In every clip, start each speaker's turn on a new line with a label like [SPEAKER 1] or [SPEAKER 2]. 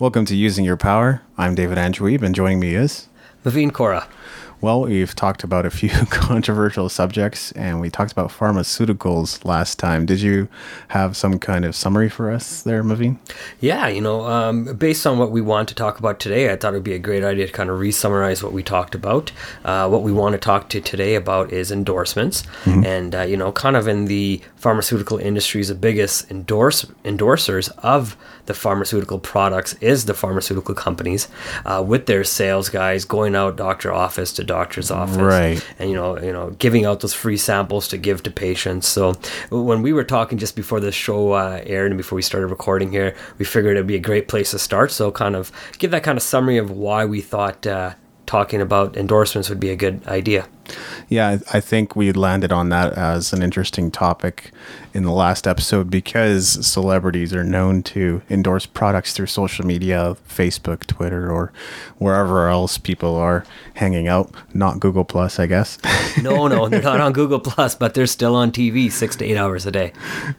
[SPEAKER 1] Welcome to Using Your Power. I'm David Andrew Wiebe, and joining me is
[SPEAKER 2] Maveen Kaura.
[SPEAKER 1] Well, we've talked about a few controversial subjects and we talked about pharmaceuticals last time. Did you have some kind of summary for us there, Maveen?
[SPEAKER 2] Yeah, you know, um, based on what we want to talk about today, I thought it would be a great idea to kind of re summarize what we talked about. Uh, what we want to talk to today about is endorsements. Mm-hmm. And, uh, you know, kind of in the pharmaceutical industry's the biggest endorse, endorsers of the pharmaceutical products is the pharmaceutical companies uh, with their sales guys going out doctor office to doctor's office,
[SPEAKER 1] right?
[SPEAKER 2] And you know, you know, giving out those free samples to give to patients. So when we were talking just before the show uh, aired and before we started recording here, we figured it'd be a great place to start. So kind of give that kind of summary of why we thought uh, talking about endorsements would be a good idea.
[SPEAKER 1] Yeah, I think we landed on that as an interesting topic in the last episode because celebrities are known to endorse products through social media, Facebook, Twitter, or wherever else people are hanging out. Not Google Plus, I guess.
[SPEAKER 2] no, no, they're not on Google Plus, but they're still on TV six to eight hours a day.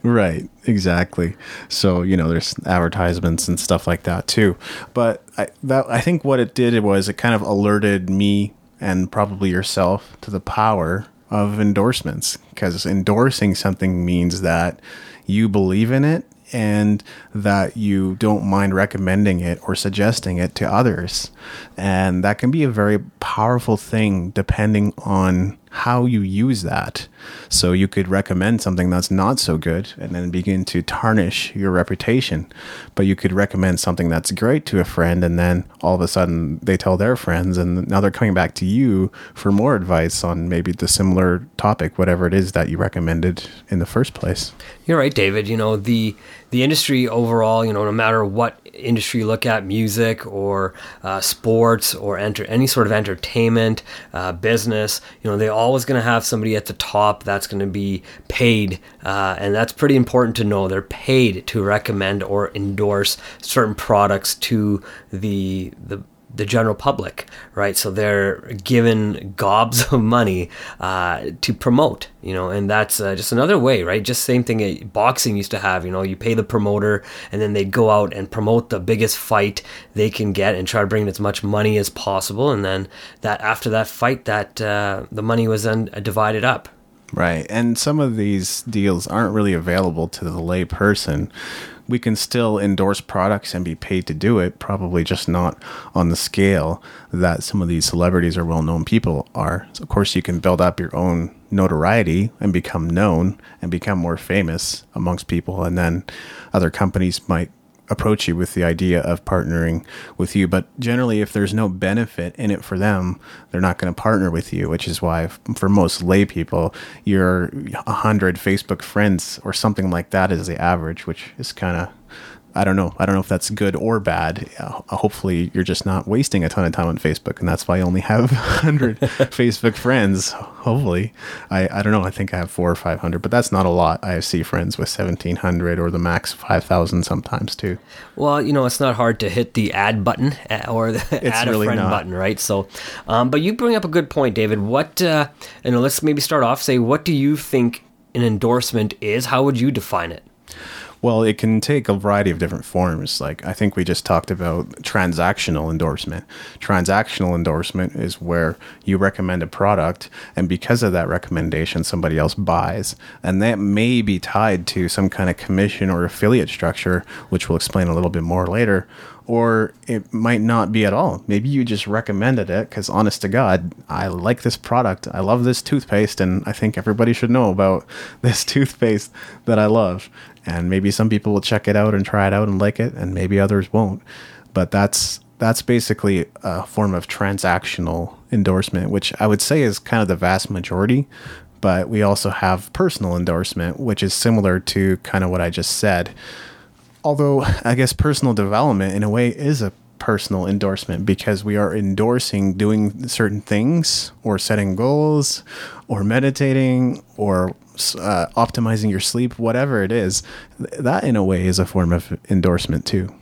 [SPEAKER 1] Right, exactly. So you know, there's advertisements and stuff like that too. But I, that I think what it did was it kind of alerted me and probably yourself to the power of endorsements because endorsing something means that you believe in it and that you don't mind recommending it or suggesting it to others. And that can be a very powerful thing depending on how you use that. So you could recommend something that's not so good and then begin to tarnish your reputation. But you could recommend something that's great to a friend and then all of a sudden they tell their friends and now they're coming back to you for more advice on maybe the similar topic, whatever it is that you recommended in the first place.
[SPEAKER 2] You're right, David. You know, the the industry overall, you know, no matter what industry you look at, music or uh, sports or enter any sort of entertainment, uh, business, you know, they're always going to have somebody at the top that's going to be paid, uh, and that's pretty important to know. They're paid to recommend or endorse certain products to the the the general public, right? So they're given gobs of money uh, to promote, you know, and that's uh, just another way, right? Just same thing boxing used to have, you know, you pay the promoter and then they go out and promote the biggest fight they can get and try to bring in as much money as possible, and then that after that fight, that uh, the money was then divided up,
[SPEAKER 1] Right. And some of these deals aren't really available to the lay person we can still endorse products and be paid to do it, probably just not on the scale that some of these celebrities or well known people are. So of course, you can build up your own notoriety and become known and become more famous amongst people, and then other companies might approach you with the idea of partnering with you. But generally, if there's no benefit in it for them, they're not going to partner with you, which is why for most lay people, your 100 Facebook friends or something like that is the average, which is kind of I don't know. I don't know if that's good or bad. Uh, hopefully, you're just not wasting a ton of time on Facebook, and that's why I only have 100 Facebook friends. Hopefully, I, I don't know. I think I have four or 500, but that's not a lot. I see friends with 1,700 or the max 5,000 sometimes too.
[SPEAKER 2] Well, you know, it's not hard to hit the add button uh, or the it's add really a friend not. button, right? So, um, but you bring up a good point, David. What, uh, you know, let's maybe start off. Say, what do you think an endorsement is? How would you define it?
[SPEAKER 1] Well, it can take a variety of different forms. Like I think we just talked about transactional endorsement. Transactional endorsement is where you recommend a product, and because of that recommendation, somebody else buys. And that may be tied to some kind of commission or affiliate structure, which we'll explain a little bit more later. Or it might not be at all. Maybe you just recommended it because, honest to God, I like this product. I love this toothpaste, and I think everybody should know about this toothpaste that I love and maybe some people will check it out and try it out and like it and maybe others won't but that's that's basically a form of transactional endorsement which i would say is kind of the vast majority but we also have personal endorsement which is similar to kind of what i just said although i guess personal development in a way is a personal endorsement because we are endorsing doing certain things or setting goals or meditating or uh, optimizing your sleep, whatever it is, that in a way is a form of endorsement too.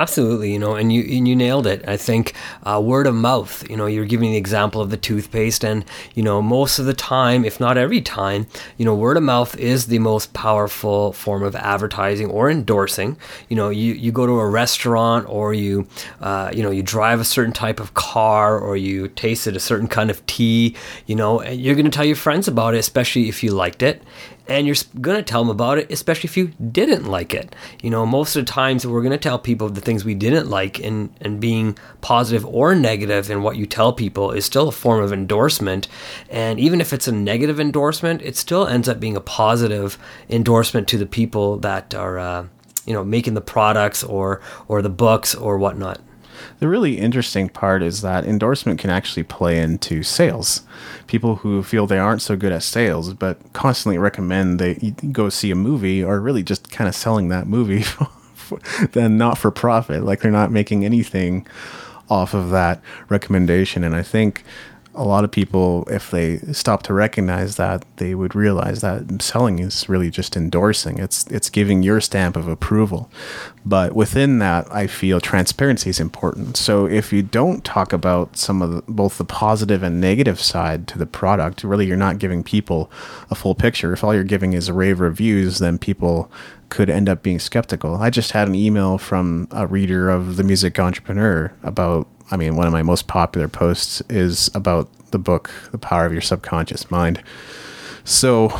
[SPEAKER 2] Absolutely, you know, and you and you nailed it. I think uh, word of mouth. You know, you're giving the example of the toothpaste, and you know, most of the time, if not every time, you know, word of mouth is the most powerful form of advertising or endorsing. You know, you you go to a restaurant, or you uh, you know, you drive a certain type of car, or you tasted a certain kind of tea. You know, you're going to tell your friends about it, especially if you liked it and you're going to tell them about it, especially if you didn't like it. You know, most of the times we're going to tell people the things we didn't like, and, and being positive or negative in what you tell people is still a form of endorsement. And even if it's a negative endorsement, it still ends up being a positive endorsement to the people that are, uh, you know, making the products or or the books or whatnot.
[SPEAKER 1] The really interesting part is that endorsement can actually play into sales. People who feel they aren't so good at sales but constantly recommend they go see a movie are really just kind of selling that movie then not for profit. Like they're not making anything off of that recommendation. And I think a lot of people, if they stop to recognize that, they would realize that selling is really just endorsing. It's it's giving your stamp of approval. But within that, I feel transparency is important. So if you don't talk about some of the, both the positive and negative side to the product, really you're not giving people a full picture. If all you're giving is rave reviews, then people could end up being skeptical. I just had an email from a reader of the Music Entrepreneur about I mean, one of my most popular posts is about the book, The Power of Your Subconscious Mind. So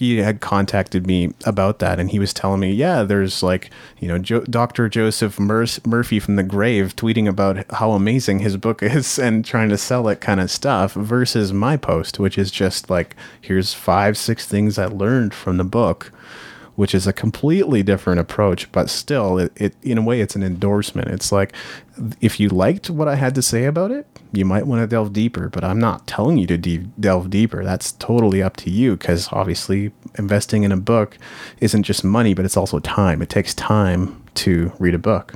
[SPEAKER 1] he had contacted me about that and he was telling me, yeah, there's like, you know, jo- Dr. Joseph Mur- Murphy from the grave tweeting about how amazing his book is and trying to sell it kind of stuff versus my post, which is just like, here's five, six things I learned from the book which is a completely different approach, but still, it, it, in a way, it's an endorsement. It's like if you liked what I had to say about it, you might want to delve deeper, but I'm not telling you to de- delve deeper. That's totally up to you because obviously, investing in a book isn't just money, but it's also time. It takes time to read a book.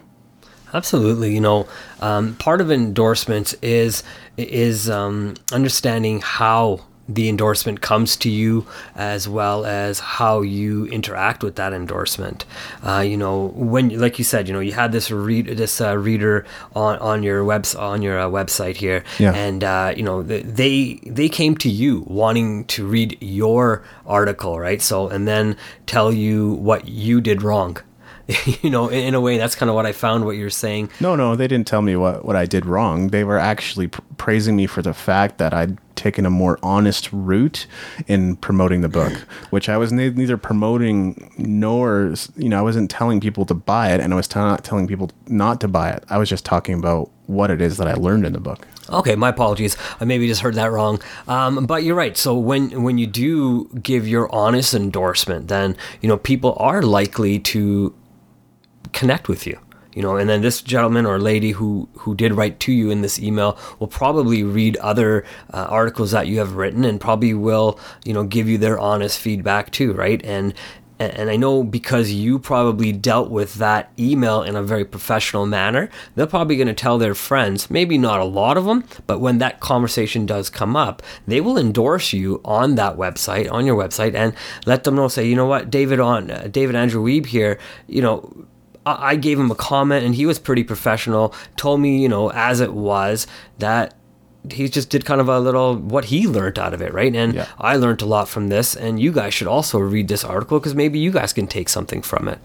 [SPEAKER 2] Absolutely, you know, um, part of endorsements is is um, understanding how the endorsement comes to you as well as how you interact with that endorsement. Uh, you know when like you said you know you had this read this uh, reader on on your webs on your uh, website here. Yeah. and uh, you know they they came to you wanting to read your article right? So and then tell you what you did wrong you know, in, in, a way, that's kind of what I found. What you're saying.
[SPEAKER 1] No, no, they didn't tell me what what I did wrong. They were actually pr- praising me for the fact that I'd taken a more honest route in promoting the book, which I was ne- neither promoting nor you know I wasn't telling people to buy it, and I was t- not telling people not to buy it. I was just talking about what it is that I learned in the book.
[SPEAKER 2] Okay, my apologies. I maybe just heard that wrong. Um, but you're right. So when when you do give your honest endorsement, then you know people are likely to connect with you you know and then this gentleman or lady who who did write to you in this email will probably read other uh, articles that you have written and probably will you know give you their honest feedback too right? And and I know because you probably dealt with that email in a very professional manner, they're probably going to tell their friends, maybe not a lot of them, but when that conversation does come up, they will endorse you on that website, on your website, and let them know, say, you know what, David on uh, David Andrew Wiebe here, you know, I gave him a comment and he was pretty professional, told me, you know, as it was, that he just did kind of a little what he learned out of it, right? And yeah. I learned a lot from this, and you guys should also read this article because maybe you guys can take something from it.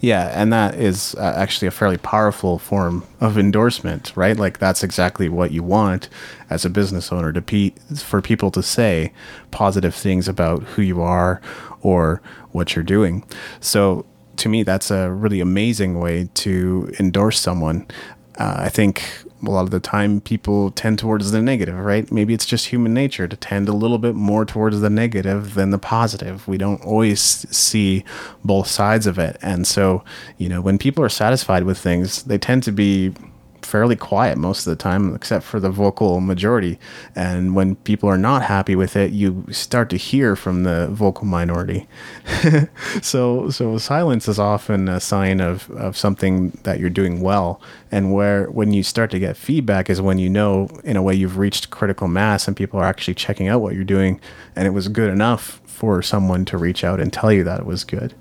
[SPEAKER 1] Yeah, and that is uh, actually a fairly powerful form of endorsement, right? Like that's exactly what you want as a business owner to be for people to say positive things about who you are or what you're doing. So to me, that's a really amazing way to endorse someone. Uh, I think a lot of the time people tend towards the negative, right? Maybe it's just human nature to tend a little bit more towards the negative than the positive. We don't always see both sides of it. And so, you know, when people are satisfied with things, they tend to be fairly quiet most of the time, except for the vocal majority. And when people are not happy with it, you start to hear from the vocal minority. so, so silence is often a sign of, of something that you're doing well. And where when you start to get feedback is when you know, in a way, you've reached critical mass and people are actually checking out what you're doing, and it was good enough for someone to reach out and tell you that it was good.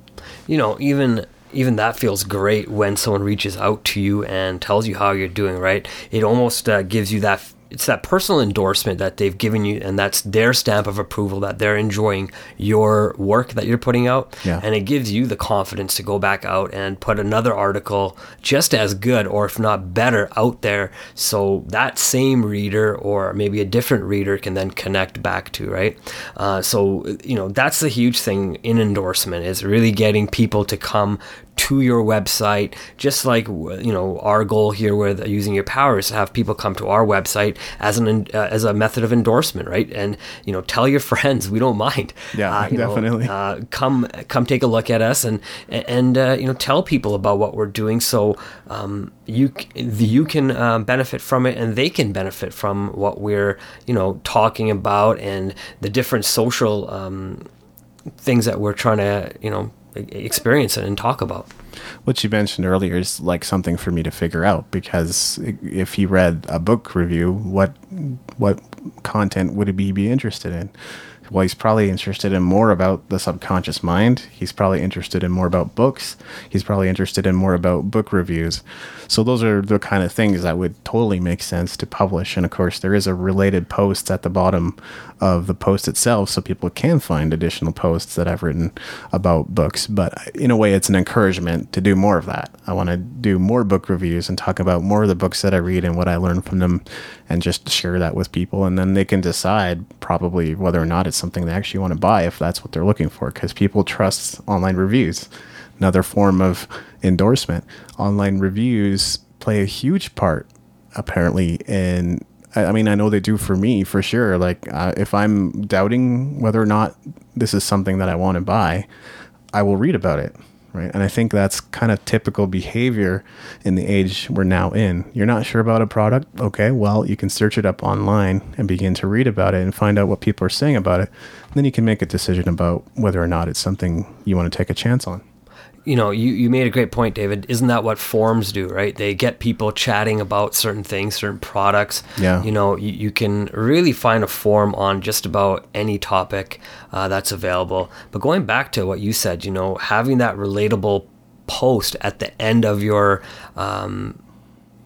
[SPEAKER 2] You know, even even that feels great when someone reaches out to you and tells you how you're doing. Right? It almost uh, gives you that it's that personal endorsement that they've given you and that's their stamp of approval that they're enjoying your work that you're putting out
[SPEAKER 1] Yeah.
[SPEAKER 2] and it gives you the confidence to go back out and put another article just as good or if not better out there so that same reader or maybe a different reader can then connect back to right uh, so you know that's the huge thing in endorsement is really getting people to come to your website just like you know our goal here with using your power is to have people come to our website as an uh, as a method of endorsement right and you know tell your friends we don't mind
[SPEAKER 1] Yeah,
[SPEAKER 2] know,
[SPEAKER 1] definitely.
[SPEAKER 2] uh, come come take a look at us and and uh, you know tell people about what we're doing so um, you you can um, benefit from it and they can benefit from what we're you know talking about and the different social um, things that we're trying to you know experience and talk about
[SPEAKER 1] what you mentioned earlier is like something for me to figure out because if he read a book review, what what content would he be interested in? Well, he's probably interested in more about the subconscious mind. He's probably interested in more about books. He's probably interested in more about book reviews. So those are the kind of things that would totally make sense to publish. And of course, there is a related post at the bottom of the post itself, so people can find additional posts that I've written about books. But in a way, it's an encouragement to do more of that. I want to do more book reviews and talk about more of the books that I read and what I learn from them, and just share that with people. And then they can decide probably whether or not it's something they actually want to buy if that's what they're looking for, because people trust online reviews. Another form of endorsement. Online reviews play a huge part apparently in I mean, I know they do for me for sure. Like, uh, if I'm doubting whether or not this is something that I want to buy, I will read about it, right? And I think that's kind of typical behavior in the age we're now in. You're not sure about a product? Okay, well, you can search it up online and begin to read about it and find out what people are saying about it. then you can make a decision about whether or not it's something you want to take a chance on.
[SPEAKER 2] You know, you, you made a great point, David. Isn't that what forums do, right? They get people chatting about certain things, certain products.
[SPEAKER 1] Yeah.
[SPEAKER 2] You know, you, you can really find a forum on just about any topic uh, that's available. But going back to what you said, you know, having that relatable post at the end of your um,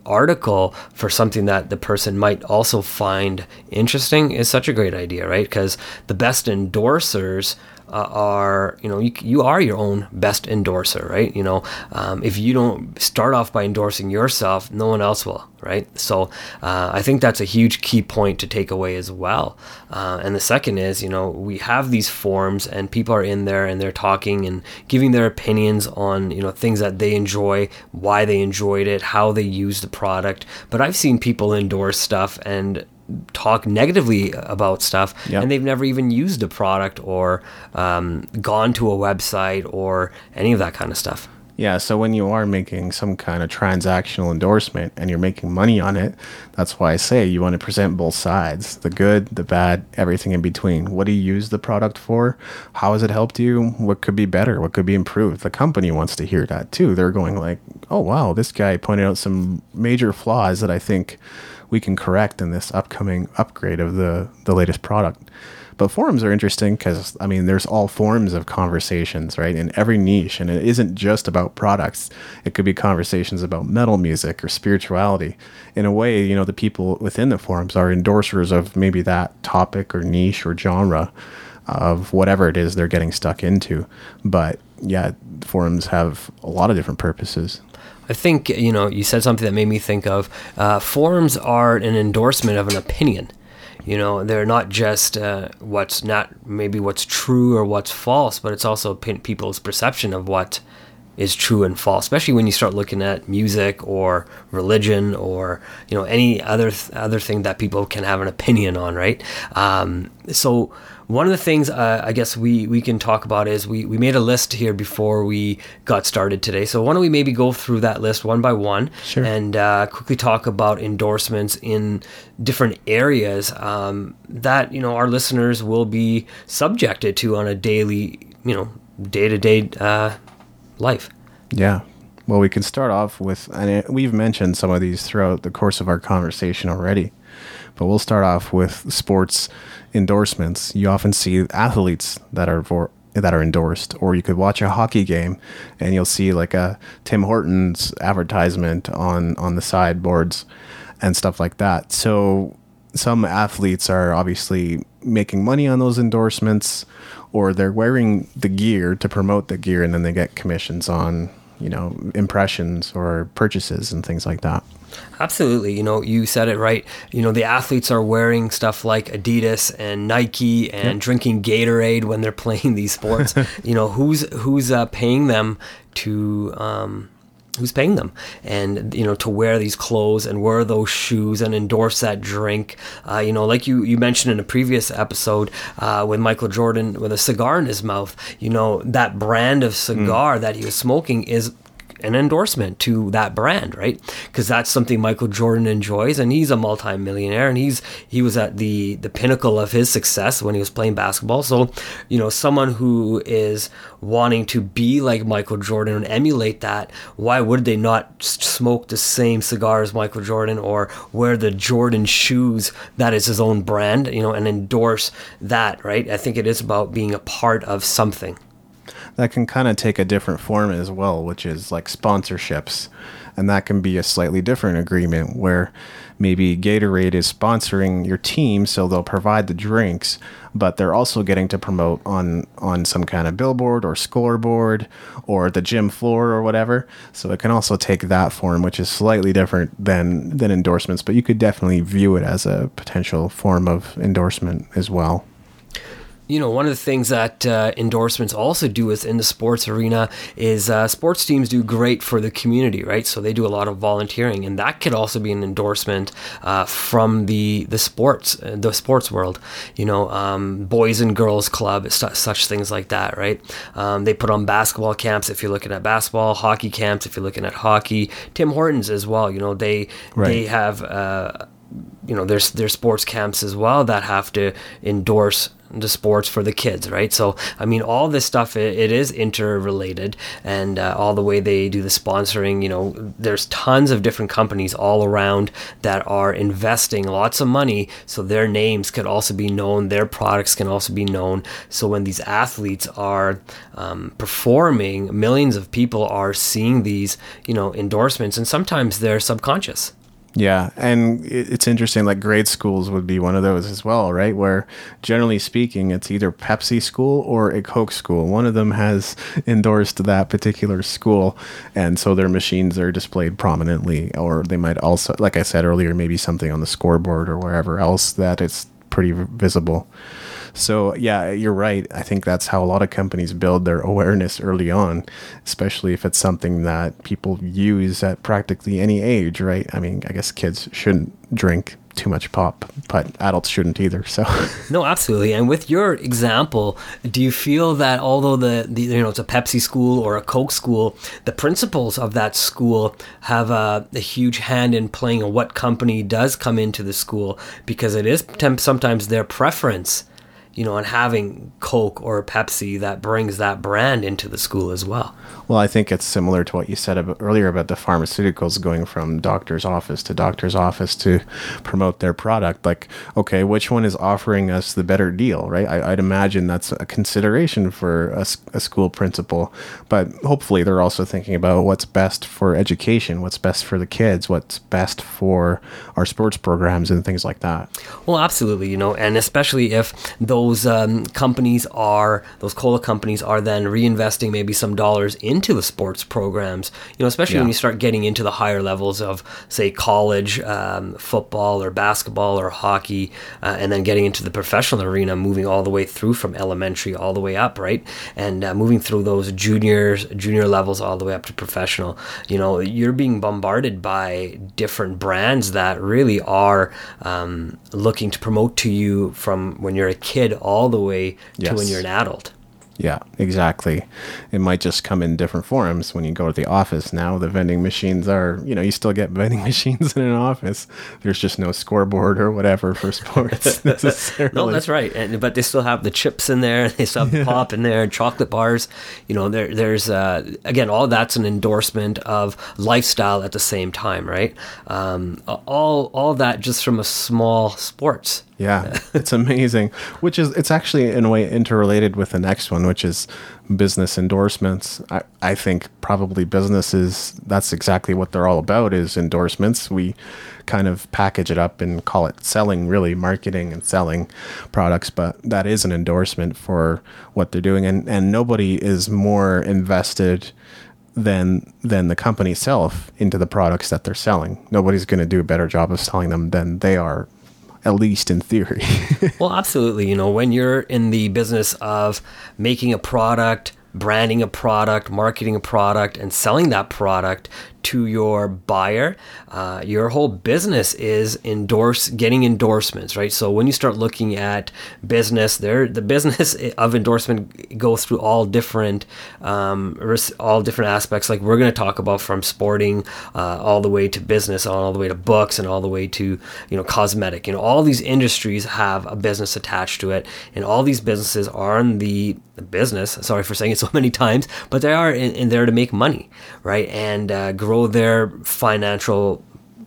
[SPEAKER 2] article for something that the person might also find interesting is such a great idea, right? Because the best endorsers uh, are, you know, you, you are your own best endorser, right? You know, um, if you don't start off by endorsing yourself, no one else will, right? So uh, I think that's a huge key point to take away as well. Uh, and the second is, you know, we have these forums and people are in there and they're talking and giving their opinions on, you know, things that they enjoy, why they enjoyed it, how they use the product. But I've seen people endorse stuff and talk negatively about stuff and they've never even used a product or um, gone to a website or any of that kind of stuff.
[SPEAKER 1] Yeah, so when you are making some kind of transactional endorsement and you're making money on it, that's why I say you want to present both sides the good, the bad, everything in between. What do you use the product for? How has it helped you? What could be better? What could be improved? The company wants to hear that too. They're going like, "Oh wow, this guy pointed out some major flaws that I think we can correct in this upcoming upgrade of the the latest product." But forums are interesting because, I mean, there's all forms of conversations, right? In every niche. And it isn't just about products, it could be conversations about metal music or spirituality. In a way, you know, the people within the forums are endorsers of maybe that topic or niche or genre of whatever it is they're getting stuck into. But yeah, forums have a lot of different purposes.
[SPEAKER 2] I think, you know, you said something that made me think of uh, forums are an endorsement of an opinion. You know, they're not just uh, what's not maybe what's true or what's false, but it's also pe- people's perception of what is true and false, especially when you start looking at music or religion or you know any other th- other thing that people can have an opinion on, right? Um, so one of the things uh, I guess we we can talk about is we we made a list here before we got started today. So why don't we maybe go through that list one by one
[SPEAKER 1] Sure.
[SPEAKER 2] and uh, quickly talk about endorsements in different areas um, that you know our listeners will be subjected to on a daily you know day to day life.
[SPEAKER 1] Yeah. Well, we can start off with, and we've mentioned some of these throughout the course of our conversation already, but we'll start off with sports endorsements. You often see athletes that are for that are endorsed. Or you could watch a hockey game and you'll see like a Tim Hortons advertisement on on the sideboards and stuff like that. So some athletes are obviously making money on those endorsements or they're wearing the gear to promote the gear and then they get commissions on you know impressions or purchases and things like that
[SPEAKER 2] Absolutely. You know, you said it right. You know, the athletes are wearing stuff like Adidas and Nike and yep. drinking Gatorade when they're playing these sports. you know, who's who's uh, paying them to um, who's paying them and you know to wear these clothes and wear those shoes and endorse that drink uh, you know like you you mentioned in a previous episode uh, with michael jordan with a cigar in his mouth you know that brand of cigar mm. that he was smoking is an endorsement to that brand, right? Because that's something Michael Jordan enjoys, and he's a multimillionaire, and he's he was at the the pinnacle of his success when he was playing basketball. So, you know, someone who is wanting to be like Michael Jordan and emulate that, why would they not smoke the same cigar as Michael Jordan or wear the Jordan shoes that is his own brand, you know, and endorse that, right? I think it is about being a part of something
[SPEAKER 1] that can kind of take a different form as well, which is like sponsorships. And that can be a slightly different agreement where maybe Gatorade is sponsoring your team, so they'll provide the drinks, but they're also getting to promote on on some kind of billboard or scoreboard or the gym floor or whatever. So it can also take that form, which is slightly different than than endorsements, but you could definitely view it as a potential form of endorsement as well
[SPEAKER 2] you know, one of the things that uh, endorsements also do is in the sports arena is uh, sports teams do great for the community, right? So they do a lot of volunteering, and that could also be an endorsement uh, from the the sports uh, the sports world. You know, um, boys and girls club, such things like that, right? Um, they put on basketball camps if you're looking at basketball, hockey camps if you're looking at hockey. Tim Hortons as well. You know, they right. they have uh, you know there's there's sports camps as well that have to endorse the sports for the kids, right? So, I mean, all this stuff it, it is interrelated, and uh, all the way they do the sponsoring. You know, there's tons of different companies all around that are investing lots of money, so their names could also be known, their products can also be known. So when these athletes are um, performing, millions of people are seeing these, you know, endorsements, and sometimes they're subconscious.
[SPEAKER 1] Yeah, and it's interesting. Like grade schools would be one of those as well, right? Where generally speaking, it's either Pepsi school or a Coke school. One of them has endorsed that particular school, and so their machines are displayed prominently. Or they might also, like I said earlier, maybe something on the scoreboard or wherever else that it's pretty visible. So yeah, you're right. I think that's how a lot of companies build their awareness early on, especially if it's something that people use at practically any age, right? I mean, I guess kids shouldn't drink too much pop, but adults shouldn't either. So
[SPEAKER 2] no, absolutely. And with your example, do you feel that although the, the you know it's a Pepsi school or a Coke school, the principals of that school have a, a huge hand in playing what company does come into the school because it is sometimes their preference you know, and having Coke or Pepsi that brings that brand into the school as well.
[SPEAKER 1] Well, I think it's similar to what you said about, earlier about the pharmaceuticals going from doctor's office to doctor's office to promote their product. Like, okay, which one is offering us the better deal, right? I, would imagine that's a consideration for a, a school principal, but hopefully they're also thinking about what's best for education, what's best for the kids, what's best for our sports programs and things like that.
[SPEAKER 2] Well, absolutely, you know, and especially if those um, companies are, those cola companies are then reinvesting maybe some dollars into the sports programs, you know, especially yeah. when you start getting into the higher levels of, say, college um, football or basketball or hockey, uh, and then getting into the professional arena, moving all the way through from elementary all the way up, right? And uh, moving through those juniors, junior levels all the way up to professional. You know, you're being bombarded by different brands that really are um, looking to promote to you from when you're a kid all the way to when you're an adult.
[SPEAKER 1] Yeah, exactly. It might just come in different forms when you go to the office. Now the vending machines are, you know, you still get vending machines in an office. There's just no scoreboard or whatever for sports necessarily.
[SPEAKER 2] no, that's right. And but they still have the chips in there. They still have yeah. pop in there, chocolate bars. You know, there there's uh, again all that's an endorsement of lifestyle at the same time, right? Um, all all that just from a small sports
[SPEAKER 1] Yeah, it's amazing. Which is, it's actually in a way interrelated with the next one, which is business endorsements. I, I think probably businesses, that's exactly what they're all about is endorsements. We kind of package it up and call it selling, really marketing and selling products, but that is an endorsement for what they're doing. And, and nobody is more invested than than the company itself into the products that they're selling. Nobody's going to do a better job of selling them than they are at least in theory.
[SPEAKER 2] well, absolutely. You know, when you're in the business of making a product, branding a product, marketing a product, and selling that product, to your buyer. Uh, your whole business is endorse getting endorsements, right? So when you start looking at business, there the business of endorsement goes through all different um, all different aspects. Like we're going to talk about from sporting uh, all the way to business, all the way to books, and all the way to you know cosmetic. You know all these industries have a business attached to it, and all these businesses are in the business. Sorry for saying it so many times, but they are in, in there to make money, right? And uh, grow grow their financial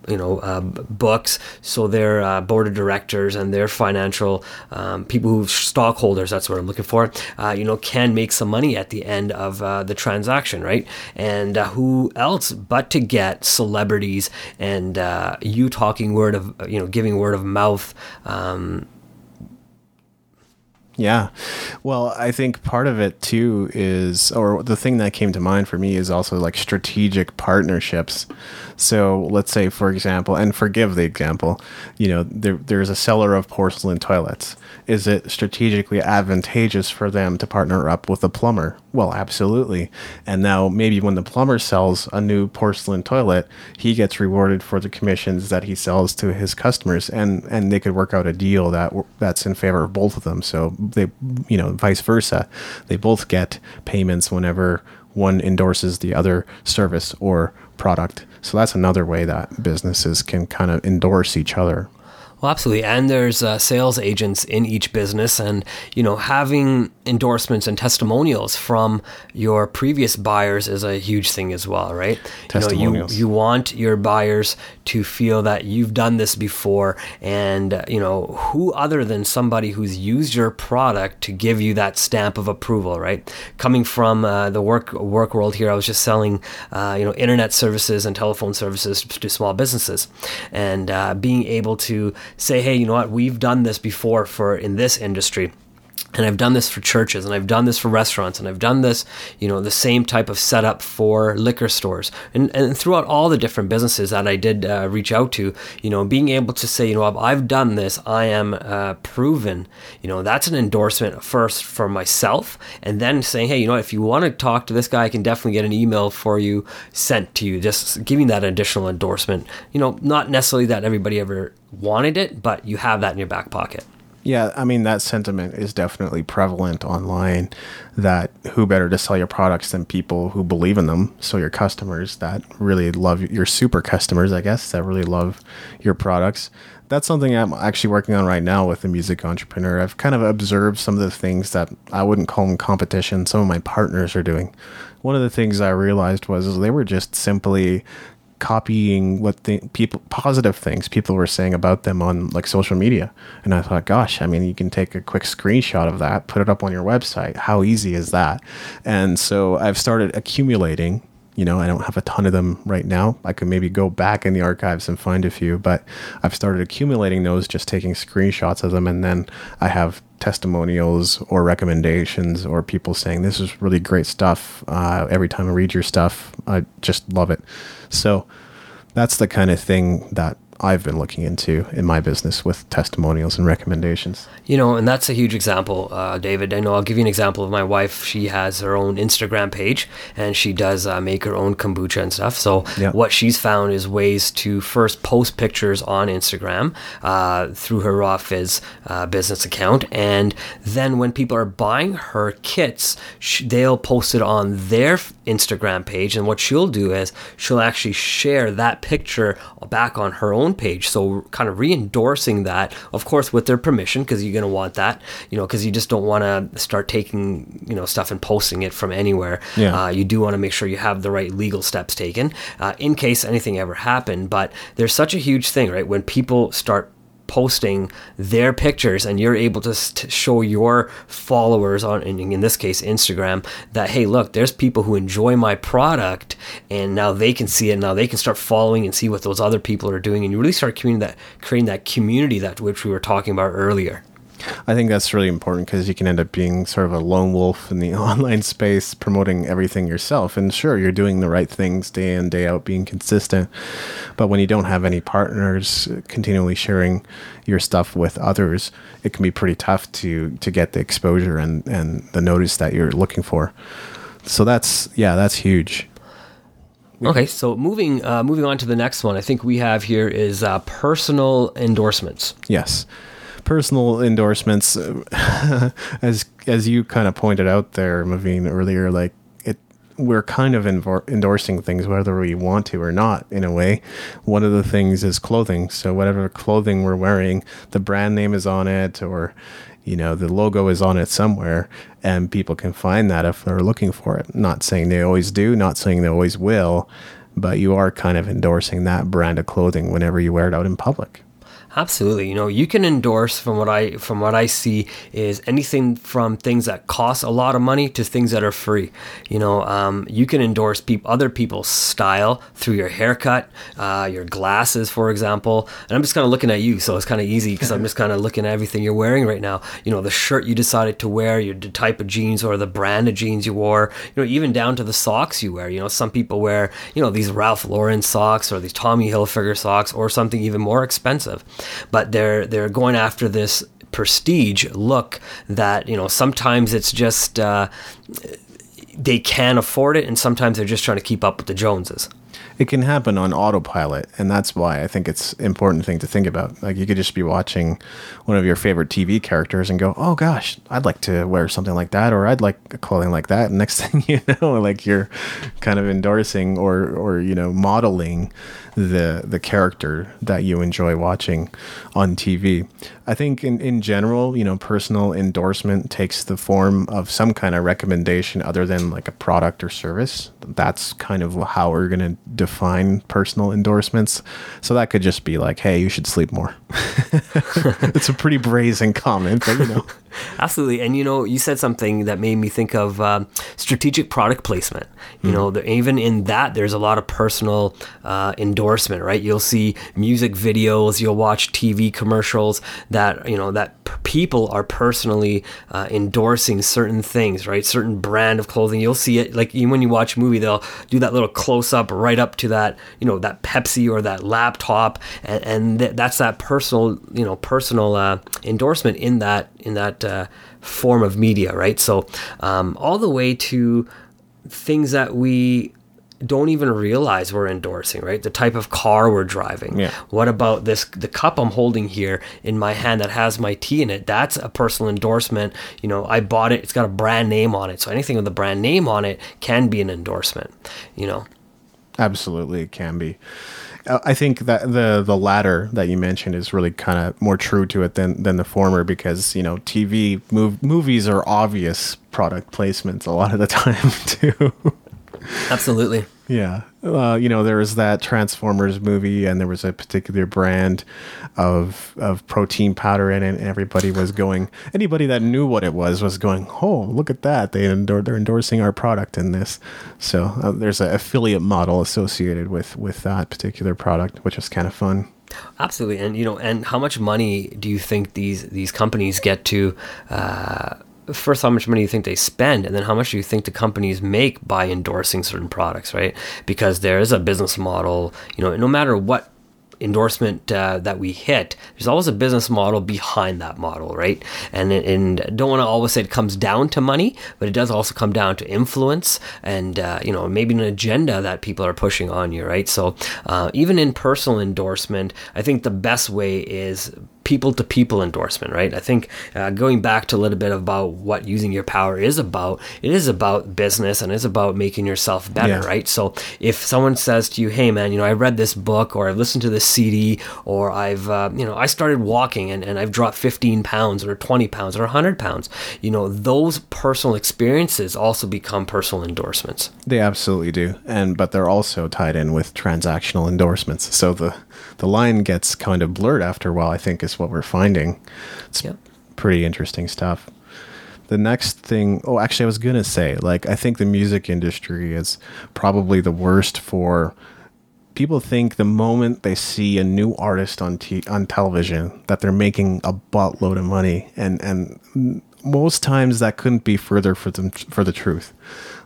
[SPEAKER 2] you know uh, books. So their uh, board of directors and their financial um, people who stockholders that's what i'm looking for uh, you know can make some money at the end of uh, the transaction right? And uh, who else but to get celebrities and uh, you talking word of you know giving word of mouth um,
[SPEAKER 1] yeah. Well, I think part of it too is, or the thing that came to mind for me is also like strategic partnerships. So let's say, for example, and forgive the example, you know, there, there's a seller of porcelain toilets is it strategically advantageous for them to partner up with a plumber? Well, absolutely. And now maybe when the plumber sells a new porcelain toilet, he gets rewarded for the commissions that he sells to his customers, and and they could work out a deal that that's in favor of both of them. So they, you know, vice versa, they both get payments whenever one endorses the other service or product. So that's another way that businesses can kind of endorse each other.
[SPEAKER 2] Well, absolutely. And there's uh, sales agents in each business, and you know, having endorsements and testimonials from your previous buyers is a huge thing as well, right?
[SPEAKER 1] Testimonials.
[SPEAKER 2] You, know, you, you want your buyers to feel that you've done this before, and uh, you know, who other than somebody who's used your product to give you that stamp of approval, right? Coming from uh, the work work world here, I was just selling, uh, you know, internet services and telephone services to small businesses, and uh, being able to say, hey, you know what, we've done this before for in this industry and I've done this for churches and I've done this for restaurants and I've done this, you know, the same type of setup for liquor stores. And, and throughout all the different businesses that I did uh, reach out to, you know, being able to say, you know, I've done this, I am uh, proven, you know, that's an endorsement first for myself and then saying, hey, you know, if you want to talk to this guy, I can definitely get an email for you sent to you, just giving that additional endorsement, you know, not necessarily that everybody ever wanted it, but you have that in your back pocket.
[SPEAKER 1] Yeah, I mean that sentiment is definitely prevalent online. That who better to sell your products than people who believe in them? So your customers that really love your super customers, I guess, that really love your products. That's something I'm actually working on right now with the music entrepreneur. I've kind of observed some of the things that I wouldn't call them competition. Some of my partners are doing. One of the things I realized was they were just simply copying what the people positive things people were saying about them on like social media. And i thought gosh i mean you can take a quick screenshot of that put it up on your website. How easy is that? And so i've started accumulating you know i don't have a ton of them right now. I could maybe go back in the archives and find a few but i've started accumulating those just taking screenshots of them. And then i have testimonials or recommendations or people saying this is really great stuff. Uh, every time i read your stuff i just love it. So that's the kind of thing that I've been looking into in my business with testimonials and recommendations.
[SPEAKER 2] You know, and that's a huge example, uh, David. I know I'll give you an example of my wife. She has her own Instagram page and she does uh, make her own kombucha and stuff. So, yeah. what she's found is ways to first post pictures on Instagram uh, through her Raw Fizz uh, business account. And then when people are buying her kits, sh- they'll post it on their Instagram page. And what she'll do is she'll actually share that picture back on her own page. So kind of re-endorsing that, of course, with their permission, because you're going to want that, you know, because you just don't want to start taking, you know, stuff and posting it from anywhere. Yeah. Uh, you do want to make sure you have the right legal steps taken uh, in case anything ever happened. But there's such a huge thing, right? When people start posting their pictures and you're able to st- show your followers on in, this case Instagram that hey look there's people who enjoy my product and now they can see it and now they can start following and see what those other people are doing and you really start creating that creating that community that which we were talking about earlier
[SPEAKER 1] I think that's really important because you can end up being sort of a lone wolf in the online space, promoting everything yourself. And sure, you're doing the right things day in, day out, being consistent. But when you don't have any partners continually sharing your stuff with others, it can be pretty tough to to get the exposure and, and the notice that you're looking for. So that's yeah, that's huge.
[SPEAKER 2] Okay, so moving uh, moving on to the next one, I think we have here is uh, personal endorsements.
[SPEAKER 1] Yes personal endorsements, uh, as as you kind of pointed out there, Maveen earlier, like it, we're kind of endorsing things whether we want to or not. In a way, one of the things is clothing. So whatever clothing we're wearing, the brand name is on it, or you know the logo is on it somewhere and people can find that if they're looking for it not saying they always do not saying they always will but you are kind of endorsing that brand of clothing whenever you wear it out in public
[SPEAKER 2] Absolutely. You know, you can endorse from what I from what I see is anything from things that cost a lot of money to things that are free. You know, um, you can endorse peop- other people's style through your haircut, uh, your glasses, for example. And I'm just kind of looking at you, so it's kind of easy because I'm just kind of looking at everything you're wearing right now. You know, the shirt you decided to wear, your the type of jeans or the brand of jeans you wore. You know, even down to the socks you wear. You know, some people wear you know these Ralph Lauren socks or these Tommy Hilfiger socks or something even more expensive but they're they're going after this prestige look that you know sometimes it's just uh, they can afford it and sometimes they're just trying to keep up with the joneses.
[SPEAKER 1] It can happen on autopilot and that's why i think it's important thing to think about. Like you could just be watching one of your favorite tv characters and go oh gosh i'd like to wear something like that or i'd like a clothing like that. And next thing you know like you're kind of endorsing or or you know modeling the the character that you enjoy watching on TV. I think in, in general, you know, personal endorsement takes the form of some kind of recommendation other than like a product or service. That's kind of how we're going to define personal endorsements. So that could just be like, hey, you should sleep more. it's a pretty brazen comment, but you know.
[SPEAKER 2] Absolutely. And you know, you said something that made me think of uh, strategic product placement. You mm know, the, even in that, there's a lot of personal uh, endorsement, right? You'll see music videos, you'll watch TV commercials that, you know, that people are personally uh, endorsing certain things, right? Certain brand of clothing. You'll see it, like when you watch a movie, they'll do that little close up right up to that, you know, that Pepsi or that laptop. And, and th- that's that personal, you know, personal uh, endorsement in that, in that uh, form of media, right? So, um, all the way to things that we don't even realize we're endorsing, right? The type of car we're driving.
[SPEAKER 1] Yeah.
[SPEAKER 2] What about this? The cup I'm holding here in my hand that has my tea in it. That's a personal endorsement. You know, I bought it. It's got a brand name on it. So anything with a brand name on it can be an endorsement. You know.
[SPEAKER 1] Absolutely, it can be. Uh, I think that the the latter that you mentioned is really kind of more true to it than than the former because you know TV mov- movies are obvious product placements a lot of the time too.
[SPEAKER 2] Absolutely.
[SPEAKER 1] Yeah. Uh, you know, there was that Transformers movie, and there was a particular brand of of protein powder in it, and everybody was going. Anybody that knew what it was was going, "Oh, look at that! They endor- they're endorsing our product in this." So uh, there's an affiliate model associated with with that particular product, which is kind of fun.
[SPEAKER 2] Absolutely, and you know, and how much money do you think these these companies get to? Uh, first how much money you think they spend and then how much do you think the companies make by endorsing certain products right because there is a business model you know no matter what endorsement uh, that we hit, there's always a business model behind that model, right? And and don't want to always say it comes down to money, but it does also come down to influence and uh, you know maybe an agenda that people are pushing on you, right? So uh, even in personal endorsement, I think the best way is people to people endorsement, right? I think uh, going back to a little bit about what using your power is about, it is about business and it's about making yourself better, yeah. right? So if someone says to you, hey man, you know, I read this book or I've listened to this CD or I've, uh, you know, I started walking and, and I've dropped 15 pounds or 20 pounds or 100 pounds, you know, those personal experiences also become personal endorsements.
[SPEAKER 1] They absolutely do. And, but they're also tied in with transactional endorsements. So the, the line gets kind of blurred after a while, I think, is what we're finding. It's
[SPEAKER 2] Yep.
[SPEAKER 1] pretty interesting stuff. The next thing, oh, actually, I was gonna say, like, I think the music industry is probably the worst for people. Think the moment they see a new artist on t- on television that they're making a buttload of money, and and most times that couldn't be further for them for the truth.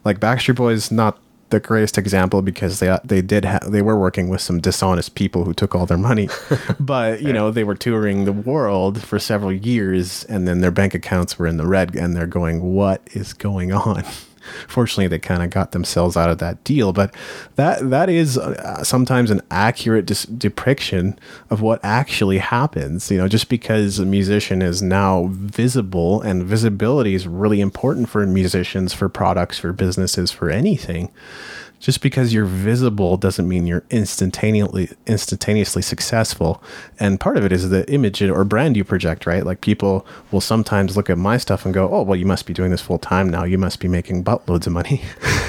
[SPEAKER 1] Like Backstreet Boys, not the greatest example because they uh, they did ha- they were working with some dishonest people who took all their money, but you know they were touring the world for several years and then their bank accounts were in the red and they're going what is going on. Fortunately, they kind of got themselves out of that deal, but that that is uh, sometimes an accurate dis- depiction of what actually happens. You know, just because a musician is now visible, and visibility is really important for musicians, for products, for businesses, for anything. Just because you're visible doesn't mean you're instantaneously instantaneously successful. And part of it is the image or brand you project, right? Like people will sometimes look at my stuff and go, "Oh, well, you must be doing this full time now. You must be making buttloads of money."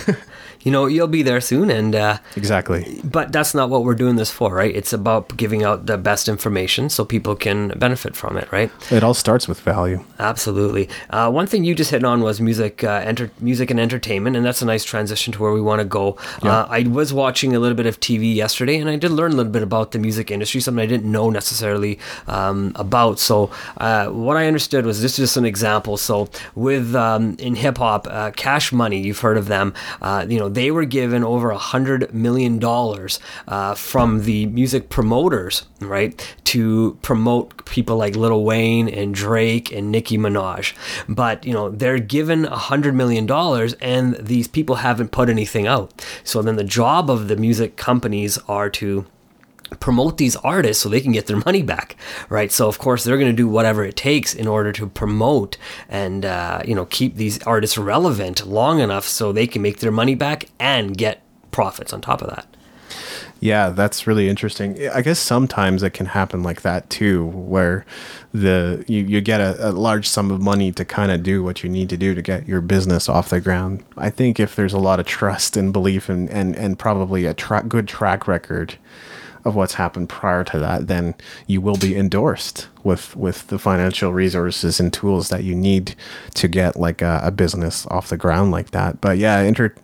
[SPEAKER 2] You know, you'll be there soon, and uh,
[SPEAKER 1] exactly.
[SPEAKER 2] but that's not what we're doing this for, right? It's about giving out the best information so people can benefit from it, right?
[SPEAKER 1] It all starts with value.
[SPEAKER 2] Absolutely. Uh, one thing you just hit on was music, uh, enter- music and entertainment, and that's a nice transition to where we want to go. Uh, I was watching a little bit of TV yesterday, and I did learn a little bit about the music industry, something I didn't know necessarily um, about. So, uh, what I understood was this is just an example. So, with um, in hip hop, uh, Cash Money, you've heard of them. Uh, you know, they were given over a hundred million dollars uh, from the music promoters, right, to promote people like Lil Wayne and Drake and Nicki Minaj. But you know, they're given a hundred million dollars, and these people haven't put anything out. So then the job of the music companies are to promote these artists so they can get their money back right so of course they're going to do whatever it takes in order to promote and uh, you know keep these artists relevant long enough so they can make their money back and get profits on top of that
[SPEAKER 1] Yeah, that's really interesting. I guess sometimes it can happen like that too, where the you, you get a, a large sum of money to kind of do what you need to do to get your business off the ground. I think if there's a lot of trust and belief and and, and probably a tra- good track record of what's happened prior to that, then you will be endorsed with with the financial resources and tools that you need to get like a, a business off the ground like that. But yeah, enter,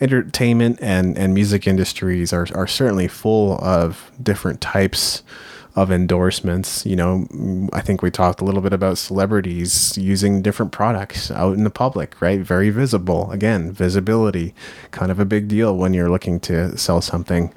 [SPEAKER 1] entertainment and and music industries are are certainly full of different types of endorsements. You know, mm, I think we talked a little bit about celebrities using different products out in the public, right? Very visible. Again, visibility, kind of a big deal when you're looking to sell something.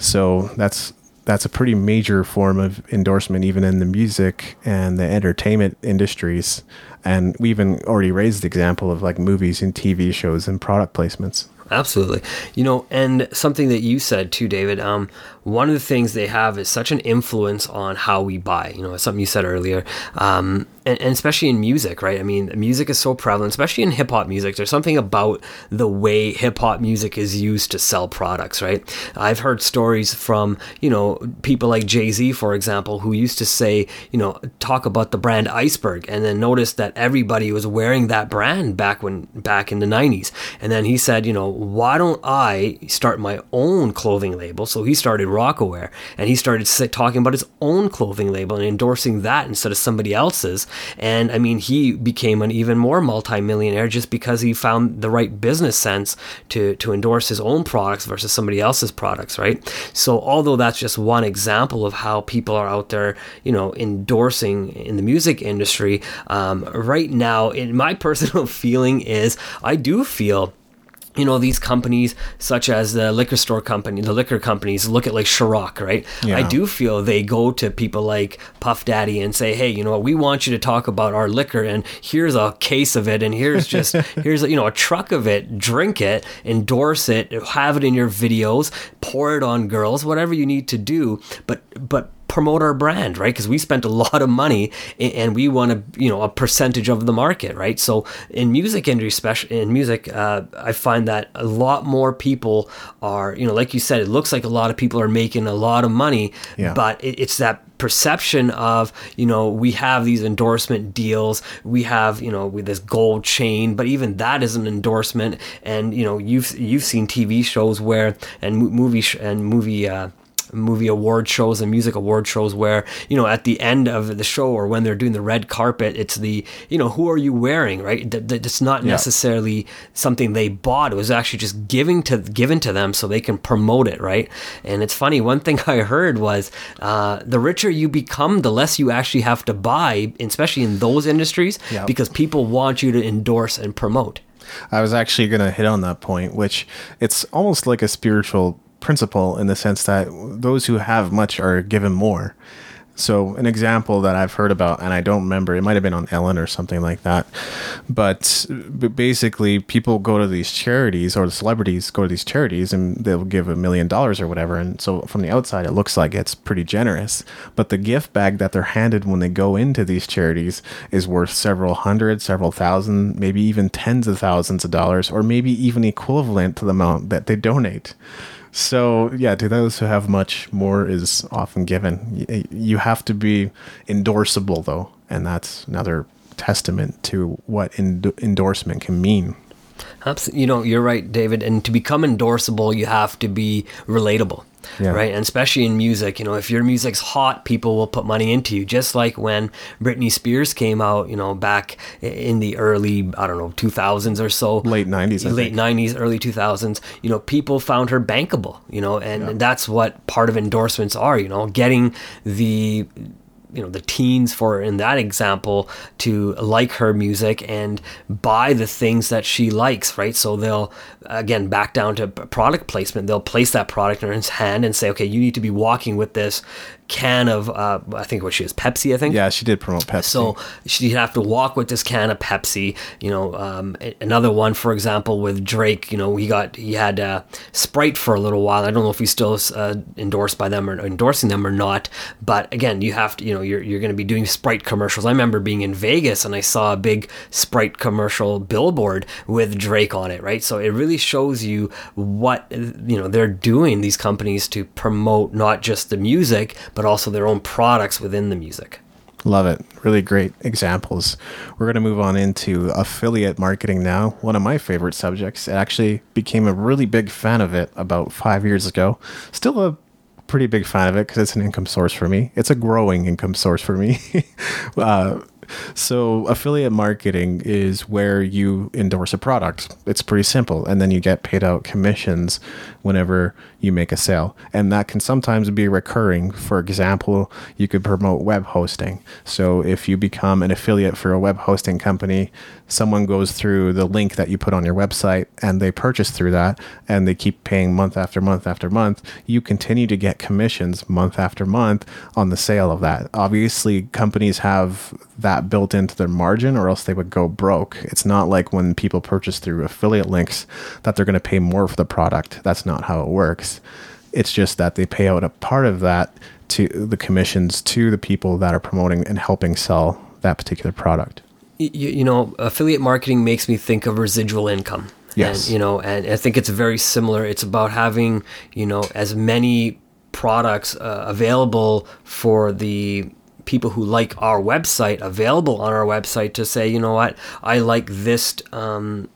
[SPEAKER 1] So that's that's a pretty major form of endorsement, even in the music and the entertainment industries. And we even already raised the example of like movies and TV shows and product placements.
[SPEAKER 2] Absolutely. You know, and something that you said too, David, um, one of the things they have is such an influence on how we buy. You know, something you said earlier, um, and, and, especially in music, right? I mean, music is so prevalent, especially in hip hop music. There's something about the way hip hop music is used to sell products, right? I've heard stories from, you know, people like Jay Z, for example, who used to say, you know, talk about the brand Iceberg and then noticed that everybody was wearing that brand back when, back in the 90s. And then he said, you know, why don't I start my own clothing label? So he started Rocawear and he started talking about his own clothing label and endorsing that instead of somebody else's. And I mean, he became an even more multimillionaire just because he found the right business sense to, to endorse his own products versus somebody else's products, right? So, although that's just one example of how people are out there, you know, endorsing in the music industry, um, right now, in my personal feeling is I do feel you know these companies such as the liquor store company the liquor companies look at like Ciroc right?
[SPEAKER 1] Yeah.
[SPEAKER 2] I do feel they go to people like Puff Daddy and say hey you know what? We want you to talk about our liquor and here's a case of it and here's just here's you know a truck of it. Drink it endorse it have it in your videos pour it on girls whatever you need to do. But but promote our brand, right? Because we spent a lot of money and we want a you know a percentage of the market, right? So in music industry, especially in music, uh, I find that a lot more people are you know like you said, it looks like a lot of people are making a lot of money,
[SPEAKER 1] Yeah.
[SPEAKER 2] but it, it's that perception of you know we have these endorsement deals we have you know with this gold chain but even that is an endorsement and you know you've you've seen TV shows where and movie sh- and movie uh, movie award shows and music award shows where you know at the end of the show or when they're doing the red carpet, it's the you know who are you wearing, right? It's not
[SPEAKER 1] Yeah.
[SPEAKER 2] necessarily something they bought. It was actually just giving to given to them so they can promote it, right? And it's funny. One thing I heard was uh, the richer you become, the less you actually have to buy, especially in those industries,
[SPEAKER 1] Yeah.
[SPEAKER 2] because people want you to endorse and promote.
[SPEAKER 1] I was actually going to hit on that point, which it's almost like a spiritual principle in the sense that those who have much are given more. So, an example that I've heard about, and I don't remember, it might have been on Ellen or something like that. But, basically, people go to these charities, or the celebrities go to these charities, and they'll give a million dollars or whatever. And so, from the outside, it looks like it's pretty generous. But the gift bag that they're handed when they go into these charities is worth several hundred, several thousand, maybe even tens of thousands of dollars, or maybe even equivalent to the amount that they donate. So, yeah, to those who have much, more is often given. You have to be endorsable, though, and that's another testament to what endo endorsement can mean.
[SPEAKER 2] Absolutely. You know, you're right, David. And to become endorsable, you have to be relatable,
[SPEAKER 1] Yeah.
[SPEAKER 2] right? And especially in music, you know, if your music's hot, people will put money into you. Just like when Britney Spears came out, you know, back in the early, I don't know, 2000s or so.
[SPEAKER 1] Late 90s, I
[SPEAKER 2] late
[SPEAKER 1] think.
[SPEAKER 2] 90s, early 2000s, you know, people found her bankable, you know, and that's what part of endorsements are, you know, getting the you know the teens for in that example to like her music and buy the things that she likes right? So they'll again back down to product placement. They'll place that product in his hand and say okay you need to be walking with this can of uh, i think what she is pepsi i think
[SPEAKER 1] Yeah, she did promote Pepsi.
[SPEAKER 2] so she'd have to walk with this can of Pepsi. You know, um, another one, for example, with Drake. You know, he got he had uh, Sprite for a little while. I don't know if he's still uh, endorsed by them or endorsing them or not. But again, you have to. You know, you're you're going to be doing Sprite commercials. I remember being in Vegas and I saw a big Sprite commercial billboard with Drake on it. Right. So it really shows you what you know they're doing. These companies to promote not just the music but also their own products within the music.
[SPEAKER 1] Love it. Really great examples. We're going to move on into affiliate marketing now. One of my favorite subjects. I actually became a really big fan of it about five years ago. Still a pretty big fan of it because it's an income source for me. It's a growing income source for me. uh, so, affiliate marketing is where you endorse a product. It's pretty simple. And then you get paid out commissions whenever you make a sale. And that can sometimes be recurring. For example, you could promote web hosting. So, if you become an affiliate for a web hosting company, someone goes through the link that you put on your website and they purchase through that and they keep paying month after month after month, you continue to get commissions month after month on the sale of that. Obviously, companies have that built into their margin or else they would go broke. It's not like when people purchase through affiliate links that they're going to pay more for the product. That's not how it works. It's just that they pay out a part of that to the commissions to the people that are promoting and helping sell that particular product.
[SPEAKER 2] you, you know, affiliate marketing makes me think of residual income.
[SPEAKER 1] Yes.
[SPEAKER 2] And, you know, and I think it's very similar. It's about having, you know, as many products uh, available for the people who like our website available on our website to say, you know what, I like this um,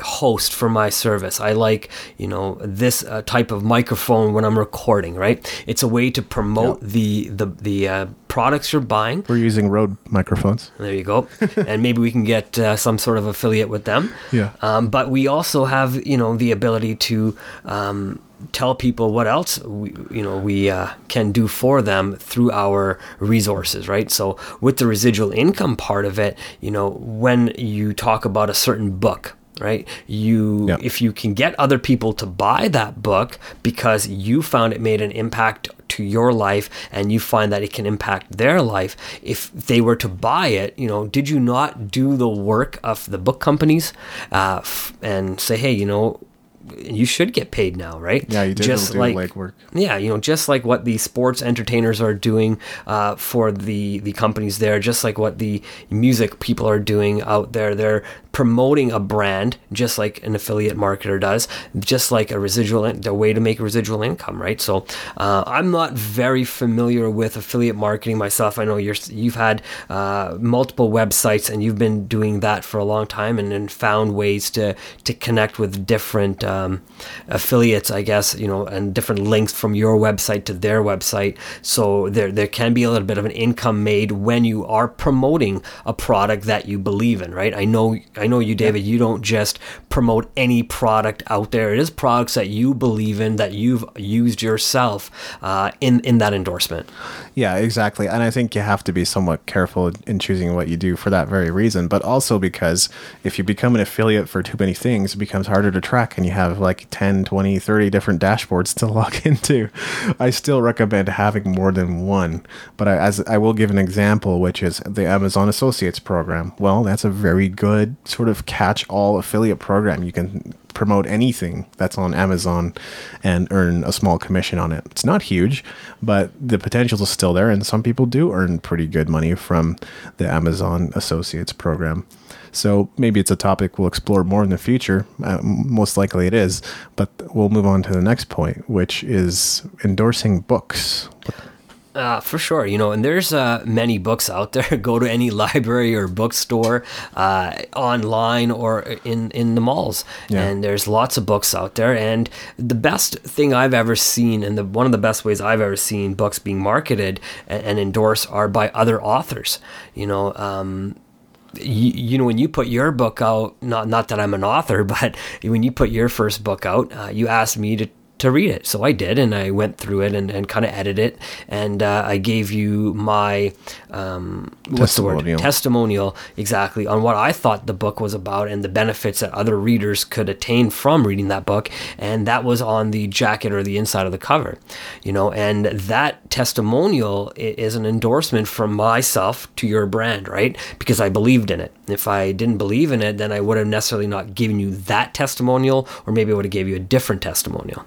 [SPEAKER 2] host for my service. I like, you know, this uh, type of microphone when I'm recording, right? It's a way to promote the the the uh, products you're buying.
[SPEAKER 1] We're using Rode microphones.
[SPEAKER 2] There you go. and maybe we can get uh, some sort of affiliate with them.
[SPEAKER 1] Yeah.
[SPEAKER 2] Um, but we also have, you know, the ability to um, tell people what else we, you know, we uh, can do for them through our resources, right? So with the residual income part of it, you know, when you talk about a certain book, right you
[SPEAKER 1] Yeah.
[SPEAKER 2] if you can get other people to buy that book because you found it made an impact to your life and you find that it can impact their life if they were to buy it you know did you not do the work of the book companies uh, f- and say hey you know you should get paid now right
[SPEAKER 1] Yeah, you did
[SPEAKER 2] just
[SPEAKER 1] do
[SPEAKER 2] like
[SPEAKER 1] legwork.
[SPEAKER 2] yeah, you know, just like what the sports entertainers are doing uh, for the the companies there, just like what the music people are doing out there. They're promoting a brand, just like an affiliate marketer does, just like a residual, the way to make residual income, right? So, uh, I'm not very familiar with affiliate marketing myself. I know you're you've had uh, multiple websites and you've been doing that for a long time, and, and found ways to to connect with different. Uh, um, affiliates, I guess, you know, and different links from your website to their website. So there there can be a little bit of an income made when you are promoting a product that you believe in, right? I know I know you, David. You don't just promote any product out there. It is products that you believe in that you've used yourself uh, in in that endorsement.
[SPEAKER 1] Yeah, exactly. And I think you have to be somewhat careful in choosing what you do for that very reason, but also because if you become an affiliate for too many things, it becomes harder to track and you have like 10, 20, 30 different dashboards to log into. I still recommend having more than one, but I, as I will give an example, which is the Amazon Associates program. Well, that's a very good sort of catch all affiliate program. You can promote anything that's on Amazon and earn a small commission on it. It's not huge, but the potential is still there, and some people do earn pretty good money from the Amazon Associates program. So maybe it's a topic we'll explore more in the future. Uh, most likely it is, but we'll move on to the next point, which is endorsing books.
[SPEAKER 2] Uh, for sure, you know, and there's uh, many books out there. Go to any library or bookstore, uh, online or in in the malls, yeah. and there's lots of books out there. And the best thing I've ever seen, and the one of the best ways I've ever seen books being marketed and, and endorsed, are by other authors. You know. Um, you, you, know when you put your book out not not that I'm an author but when you put your first book out uh, you asked me to to read it. So I did, and I went through it and, and kind of edited it, and uh, I gave you my um, what's the word testimonial exactly on what I thought the book was about and the benefits that other readers could attain from reading that book, and that was on the jacket or the inside of the cover, you know, and that testimonial is an endorsement from myself to your brand, right? Because I believed in it. If I didn't believe in it, then I would have necessarily not given you that testimonial, or maybe I would have gave you a different testimonial.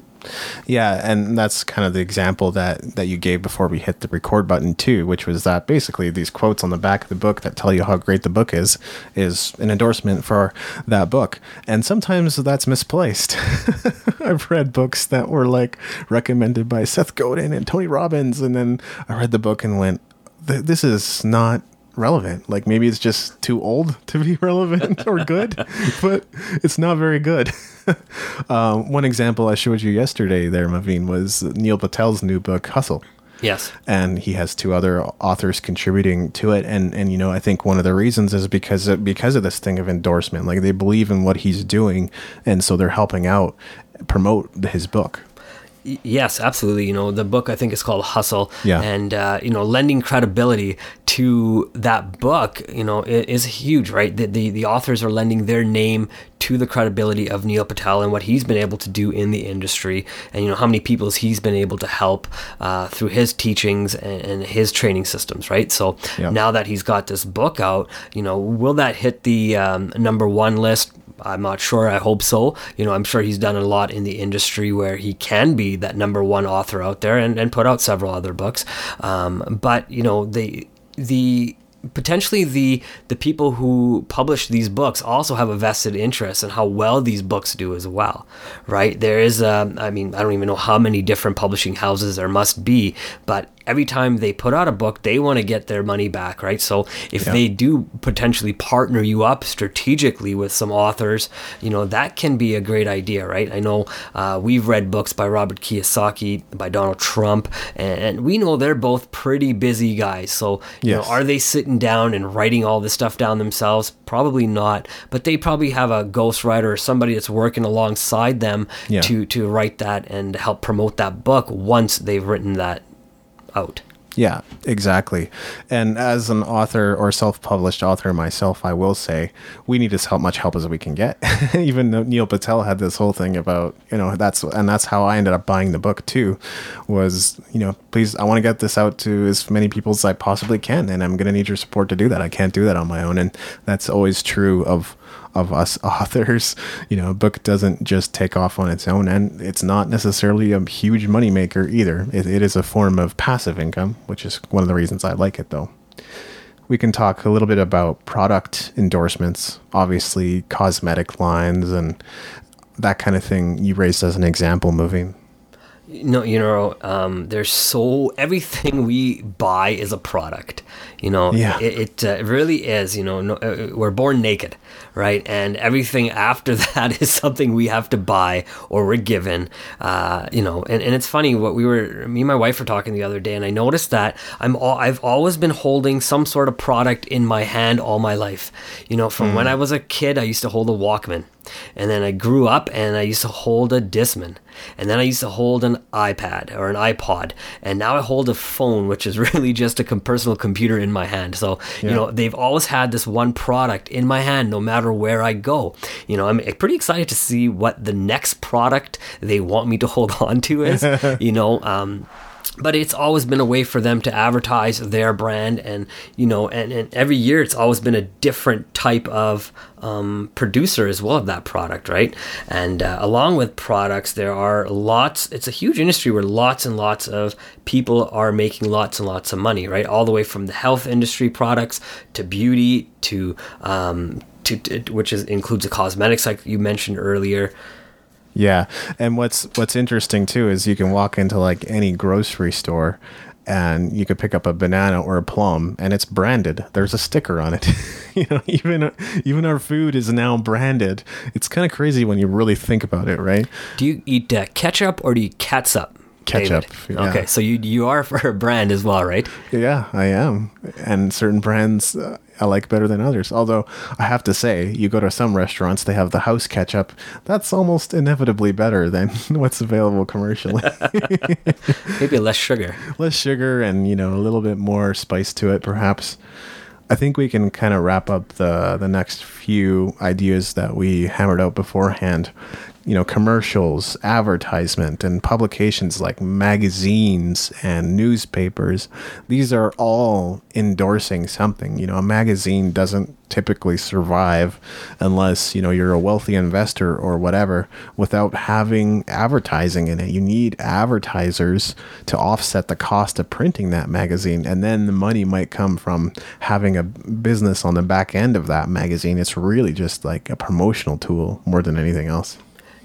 [SPEAKER 1] Yeah, and that's kind of the example that that you gave before we hit the record button too, which was that basically these quotes on the back of the book that tell you how great the book is is an endorsement for that book. And sometimes that's misplaced. I've read books that were like recommended by Seth Godin and Tony Robbins and then I read the book and went this is not relevant. Like maybe it's just too old to be relevant or good, but it's not very good. um, one example I showed you yesterday there, Maveen, was Neil Patel's new book, Hustle.
[SPEAKER 2] Yes.
[SPEAKER 1] And he has two other authors contributing to it. And, and, you know, I think one of the reasons is because of, because of this thing of endorsement. Like they believe in what he's doing. And so they're helping out promote his book.
[SPEAKER 2] Yes, absolutely. You know, the book I think is called Hustle.
[SPEAKER 1] Yeah.
[SPEAKER 2] And, uh, you know, lending credibility to that book, you know, is huge, right? The, the, the authors are lending their name to the credibility of Neil Patel and what he's been able to do in the industry, and you know how many people he's been able to help uh, through his teachings and, and, his training systems, right? So yeah. now that he's got this book out, you know, will that hit the um, number one list? I'm not sure. I hope so. You know, I'm sure he's done a lot in the industry where he can be that number one author out there and, and put out several other books. Um, but you know, the the potentially the the people who publish these books also have a vested interest in how well these books do as well right there is a, I mean i don't even know how many different publishing houses there must be but every time they put out a book, they want to get their money back, right? So if yeah. they do potentially partner you up strategically with some authors, you know, that can be a great idea, right? I know uh, we've read books by Robert Kiyosaki, by Donald Trump, and we know they're both pretty busy guys. So, you yes. know, are they sitting down and writing all this stuff down themselves? Probably not, but they probably have a ghostwriter or somebody that's working alongside them yeah. to, to write that and help promote that book once they've written that out.
[SPEAKER 1] Yeah, exactly. And as an author or self-published author myself, I will say we need as help, much help as we can get. Even though Neil Patel had this whole thing about you know that's and that's how I ended up buying the book too. Was you know please I want to get this out to as many people as I possibly can, and I'm going to need your support to do that. I can't do that on my own, and that's always true of of us authors. You know, a book doesn't just take off on its own, and it's not necessarily a huge moneymaker either. It, it is a form of passive income, which is one of the reasons I like it, though. We can talk a little bit about product endorsements, obviously, cosmetic lines, and that kind of thing you raised as an example moving
[SPEAKER 2] no, you know, um, there's so everything we buy is a product. You know,
[SPEAKER 1] Yeah.
[SPEAKER 2] it, it uh, really is. You know, no, uh, we're born naked, right? And everything after that is something we have to buy or we're given. Uh, you know, and, and it's funny what we were, me and my wife were talking the other day, and I noticed that I'm all, I've always been holding some sort of product in my hand all my life. You know, from when I was a kid, I used to hold a Walkman. And then I grew up and I used to hold a Discman. And then I used to hold an iPad or an iPod. And now I hold a phone, which is really just a com- personal computer in my hand. So, you know, they've always had this one product in my hand no matter where I go. You know, I'm pretty excited to see what the next product they want me to hold on to is. you know, um, but it's always been a way for them to advertise their brand and you know and, and every year it's always been a different type of um, producer as well of that product right? And uh, along with products there are lots it's a huge industry where lots and lots of people are making lots and lots of money right? All the way from the health industry products to beauty to um, to, to which is includes the cosmetics like you mentioned earlier
[SPEAKER 1] Yeah, and what's what's interesting too is you can walk into like any grocery store, and you could pick up a banana or a plum, and it's branded. There's a sticker on it. you know, even even our food is now branded. It's kind of crazy when you really think about it, right?
[SPEAKER 2] Do you eat uh, ketchup or do you catsup?
[SPEAKER 1] Ketchup, yeah.
[SPEAKER 2] Okay, so you you are for a brand as well, right?
[SPEAKER 1] Yeah, I am, and certain brands uh, I like better than others. Although I have to say, you go to some restaurants, they have the house ketchup. That's almost inevitably better than what's available commercially.
[SPEAKER 2] Maybe less sugar.
[SPEAKER 1] less sugar and you know a little bit more spice to it perhaps i think we can kind of wrap up the the next few ideas that we hammered out beforehand you know commercials advertisement and publications like magazines and newspapers. These are all endorsing something. You know a magazine doesn't typically survive unless you know you're a wealthy investor or whatever without having advertising in it. You need advertisers to offset the cost of printing that magazine and then the money might come from having a business on the back end of that magazine. It's really just like a promotional tool more than anything else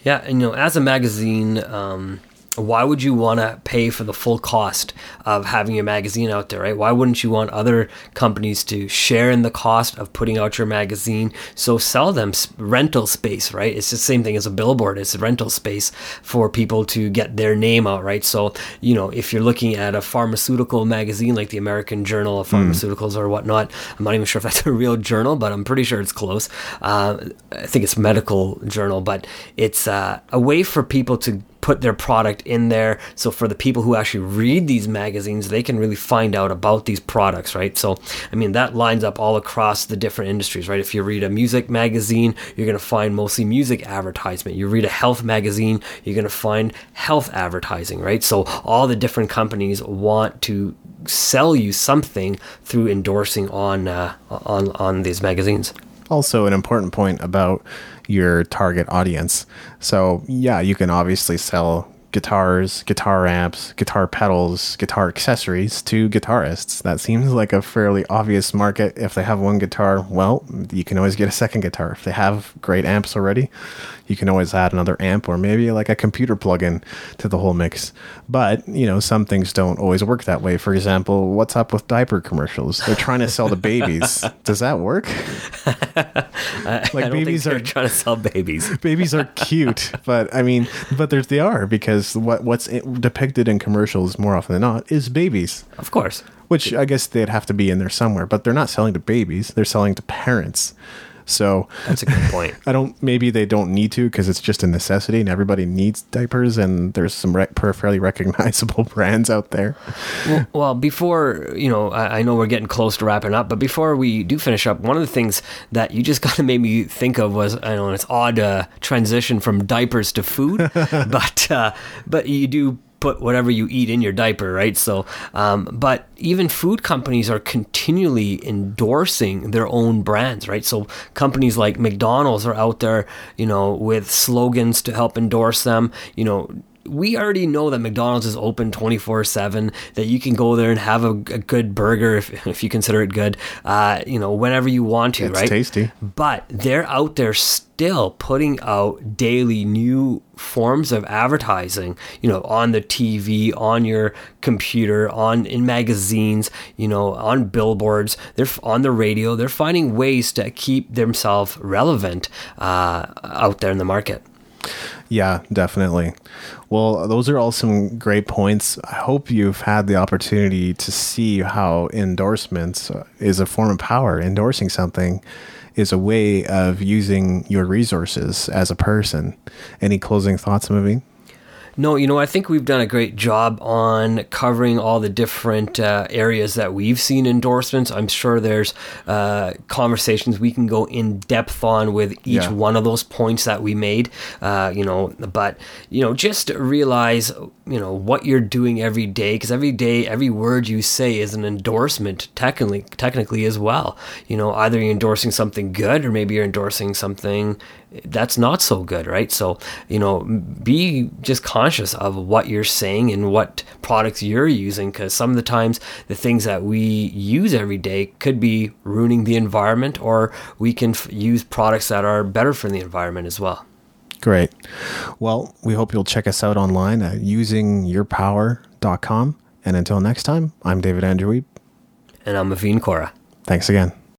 [SPEAKER 2] Yeah, and you know, as a magazine, um, why would you want to pay for the full cost of having your magazine out there, right? Why wouldn't you want other companies to share in the cost of putting out your magazine? So sell them rental space, right? It's the same thing as a billboard. It's rental space for people to get their name out, right? So, you know, if you're looking at a pharmaceutical magazine like the American Journal of Pharmaceuticals or whatnot, I'm not even sure if that's a real journal, but I'm pretty sure it's close. Uh, I think it's medical journal, but it's uh, a way for people to put their product in there. So for the people who actually read these magazines, they can really find out about these products, right? So, I mean, that lines up all across the different industries, right? If you read a music magazine, you're going to find mostly music advertisement. You read a health magazine, you're going to find health advertising, right? So all the different companies want to sell you something through endorsing on uh, on on these magazines.
[SPEAKER 1] Also an important point about your target audience. So, yeah, you can obviously sell guitars, guitar amps, guitar pedals, guitar accessories to guitarists. That seems like a fairly obvious market. If they have one guitar, well, you can always get a second guitar. If they have great amps already, you can always add another amp or maybe like a computer plug-in to the whole mix. But, you know, some things don't always work that way. For example, what's up with diaper commercials? They're trying to sell to babies. Does that work?
[SPEAKER 2] I
[SPEAKER 1] Like
[SPEAKER 2] don't
[SPEAKER 1] babies are-
[SPEAKER 2] trying to sell babies.
[SPEAKER 1] babies are cute, but I mean, but there's they are because what what's depicted in commercials more often than not is babies,
[SPEAKER 2] Of course.
[SPEAKER 1] which I guess they'd have to be in there somewhere. But they're not selling to babies; they're selling to parents. So
[SPEAKER 2] That's a good point.
[SPEAKER 1] I don't. Maybe they don't need to because it's just a necessity, and everybody needs diapers. And there's some fairly recognizable brands out there.
[SPEAKER 2] well, well, before you know, I, I know we're getting close to wrapping up, but before we do finish up, one of the things that you just kind of made me think of was I don't know it's odd uh, transition from diapers to food, but uh, but you do put whatever you eat in your diaper, right? So, um, but even food companies are continually endorsing their own brands, right? So companies like McDonald's are out there, you know, with slogans to help endorse them, you know we already know that McDonald's is open 24 7, that you can go there and have a, a good burger if, if you consider it good, uh, you know, whenever you want to,
[SPEAKER 1] It's
[SPEAKER 2] right?
[SPEAKER 1] tasty.
[SPEAKER 2] But they're out there still putting out daily new forms of advertising, you know, on the TV, on your computer, on in magazines, you know, on billboards, they're on the radio. They're finding ways to keep themselves relevant uh, out there in the market.
[SPEAKER 1] Yeah, definitely. Well, those are all some great points. I hope you've had the opportunity to see how endorsements is a form of power. Endorsing something is a way of using your resources as a person. Any closing thoughts, Maveen?
[SPEAKER 2] No, you know, I think we've done a great job on covering all the different uh, areas that we've seen endorsements. I'm sure there's uh, conversations we can go in depth on with each
[SPEAKER 1] Yeah.
[SPEAKER 2] one of those points that we made. Uh, you know, but you know, just realize you know what you're doing every day because every day, every word you say is an endorsement, technically, technically as well. You know, either you're endorsing something good or maybe you're endorsing something that's not so good, right? So, you know, be just conscious of what you're saying and what products you're using because some of the times the things that we use every day could be ruining the environment or we can f- use products that are better for the environment as well.
[SPEAKER 1] Great. Well, we hope you'll check us out online at usingyourpower.com. And until next time, I'm David Andrew.
[SPEAKER 2] And I'm Maveen Kaura.
[SPEAKER 1] Thanks again.